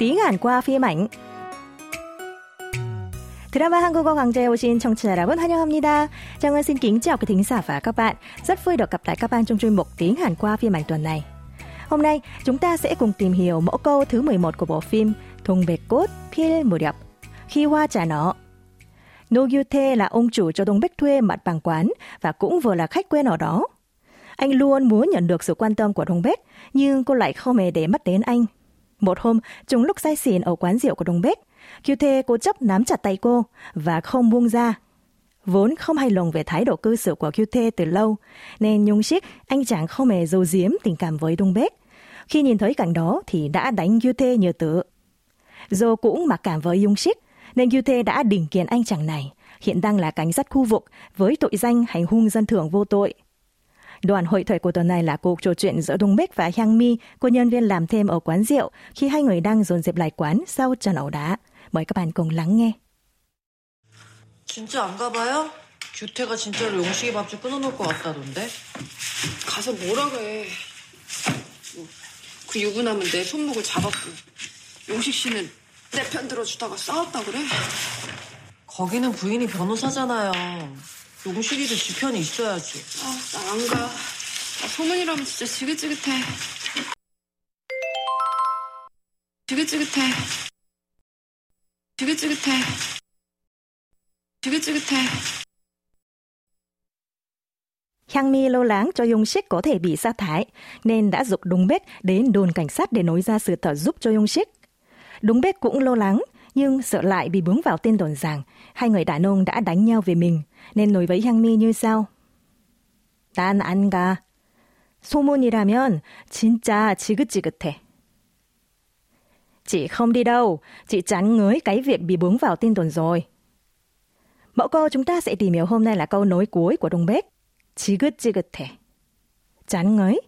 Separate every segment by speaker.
Speaker 1: tiếng Hàn qua phim ảnh. Drama 한국어 강좌에 오신 청취자 여러분 환영합니다. Trang xin kính chào quý thính giả và các bạn. Rất vui được gặp lại các bạn trong chuyên mục tiếng Hàn qua phim ảnh tuần này. Hôm nay, chúng ta sẽ cùng tìm hiểu mẫu câu thứ 11 của bộ phim Thùng bệt cốt, 필 무렵, khi hoa trả nở. Nô Gyu Thê là ông chủ cho Đông Bích thuê mặt bằng quán và cũng vừa là khách quen ở đó. Anh luôn muốn nhận được sự quan tâm của Đông Bích, nhưng cô lại không hề để mắt đến anh. Một hôm, chúng lúc say xỉn ở quán rượu của Đông Bích, Gyu Thê cố chấp nắm chặt tay cô và không buông ra. Vốn không hay lòng về thái độ cư xử của Gyu Thê từ lâu, nên Nhung Sik anh chàng không hề giấu giếm tình cảm với Đông Bích. Khi nhìn thấy cảnh đó thì đã đánh Gyu Thê như tử. Do cũng mặc cảm với Dung Sik, nên Gyu Thê đã đình kiến anh chàng này, hiện đang là cảnh sát khu vực với tội danh hành hung dân thường vô tội Đoạn hội thoại của tuần này là cuộc trò chuyện giữa Đông Bích và Hyang Mi, cô nhân viên làm thêm ở quán rượu khi hai người đang dồn dẹp lại quán sau trận ẩu đá. Mời các bạn cùng lắng nghe.
Speaker 2: 진짜 안 가봐요? 규태가 진짜로 용식이 밥줄 끊어놓을 것 같다던데?
Speaker 3: 가서 뭐라 그래. 뭐, 그 유부남은 내 손목을 잡았고 용식 씨는 내 편 들어주다가 싸웠다 그래?
Speaker 2: 거기는 부인이 변호사잖아요. 용식이도 지 편이 있어야지.
Speaker 3: 아, 나 안 가. 나 소문이라면 진짜 지긋지긋해. 지긋지긋해. 지긋지긋해. 지긋지긋해.
Speaker 1: Hyang Mi lo lắng cho Yong Sik có thể bị sa thải, nên đã dục Đúng Bết đến đồn cảnh sát để nói ra sự thật giúp cho Yong Sik. Đúng Bết cũng lo lắng, nhưng sợ lại bị bướng vào tên đồn rằng hai người đàn ông đã đánh nhau về mình, nên nói với Hyang Mi như sau. 난 안 가. 소문이라면 진짜 지긋지긋해. Chị không đi đâu, chị chán ngới cái việc bị bướng vào tin đồn rồi. Mẫu câu chúng ta sẽ tìm hiểu hôm nay là câu nối cuối của Đông Bếp. 지긋지긋해. Chán ngới.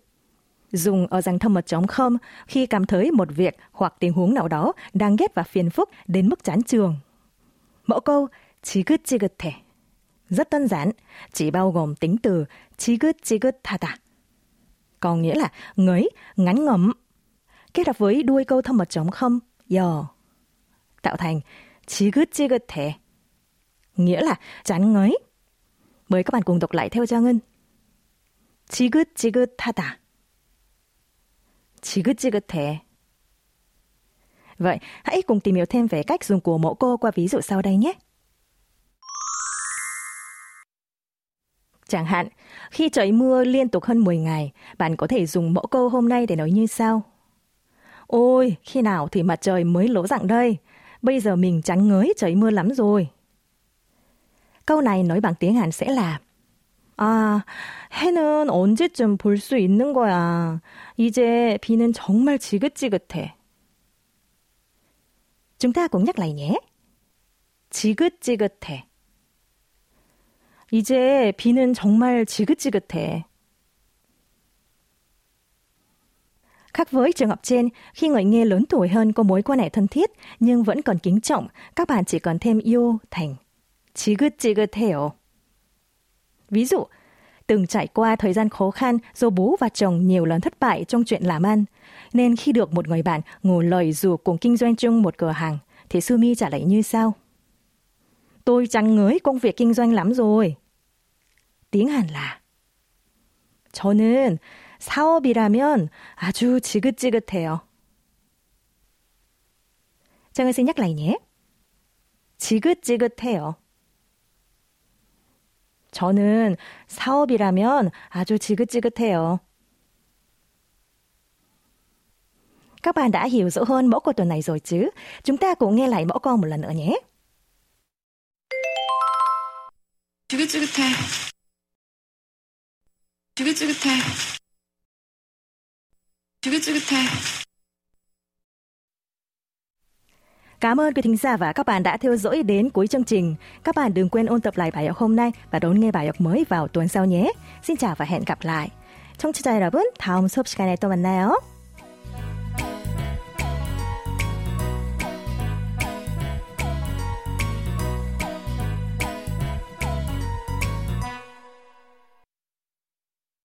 Speaker 1: Dùng ở dạng thâm mật chống không khi cảm thấy một việc hoặc tình huống nào đó đang ghét và phiền phức đến mức chán trường. Mẫu câu 지긋지긋해. Rất đơn giản, chỉ bao gồm tính từ 지긋지긋하다. Còn nghĩa là ngấy, ngắn ngẩm. Kết hợp với đuôi câu thâm mật chống không, giờ. Tạo thành 지긋지긋해. Nghĩa là chán ngấy. Mời các bạn cùng đọc lại theo Trang Ngân. 지긋지긋하다. 지긋지긋해. Vậy, hãy cùng tìm hiểu thêm về cách dùng của mẫu cô qua ví dụ sau đây nhé. Chẳng hạn, khi trời mưa liên tục hơn 10 ngày, bạn có thể dùng mẫu câu hôm nay để nói như sau. Ôi, khi nào thì mặt trời mới lố dạng đây? Bây giờ mình chán ngới trời mưa lắm rồi. Câu này nói bằng tiếng Hàn sẽ là 아, 해는 언제쯤 볼 수 있는 거야. 이제 비는 정말 지긋지긋해. Chúng ta cùng nhắc lại nhé. 지긋지긋해. 이제 비는 정말 지긋지긋해. Khác với trường hợp trên, khi người nghe lớn tuổi hơn có mối quan hệ thân thiết nhưng vẫn còn kính trọng, các bạn chỉ cần thêm yêu thành 지긋지긋해요. Ví dụ, từng trải qua thời gian khó khăn do bố và chồng nhiều lần thất bại trong chuyện làm ăn, nên khi được một người bạn ngỏ lời dù cùng kinh doanh chung một cửa hàng, thì Sumi trả lời như sau. Tôi chán ngới công việc kinh doanh lắm rồi. tiếng Hàn là 저는 사업이라면 아주 지긋지긋해요. 정은 xin nhắc lại nhé. 지긋지긋해요. 저는 사업이라면 아주 지긋지긋해요. Các bạn đã hiểu rõ hơn mẫu câu tuần này rồi chứ? Chúng ta cùng nghe lại mẫu câu một lần nữa nhé.
Speaker 3: 지긋지긋해. 지긋지긋해. 지긋지긋해.
Speaker 1: Cảm ơn quý thính giả và các bạn đã theo dõi đến cuối chương trình. Các bạn đừng quên ôn tập lại bài học hôm nay và đón nghe bài học mới vào tuần sau nhé. Xin chào và hẹn gặp lại. 청취자 여러분, 다음 수업 시간에 또 만나요.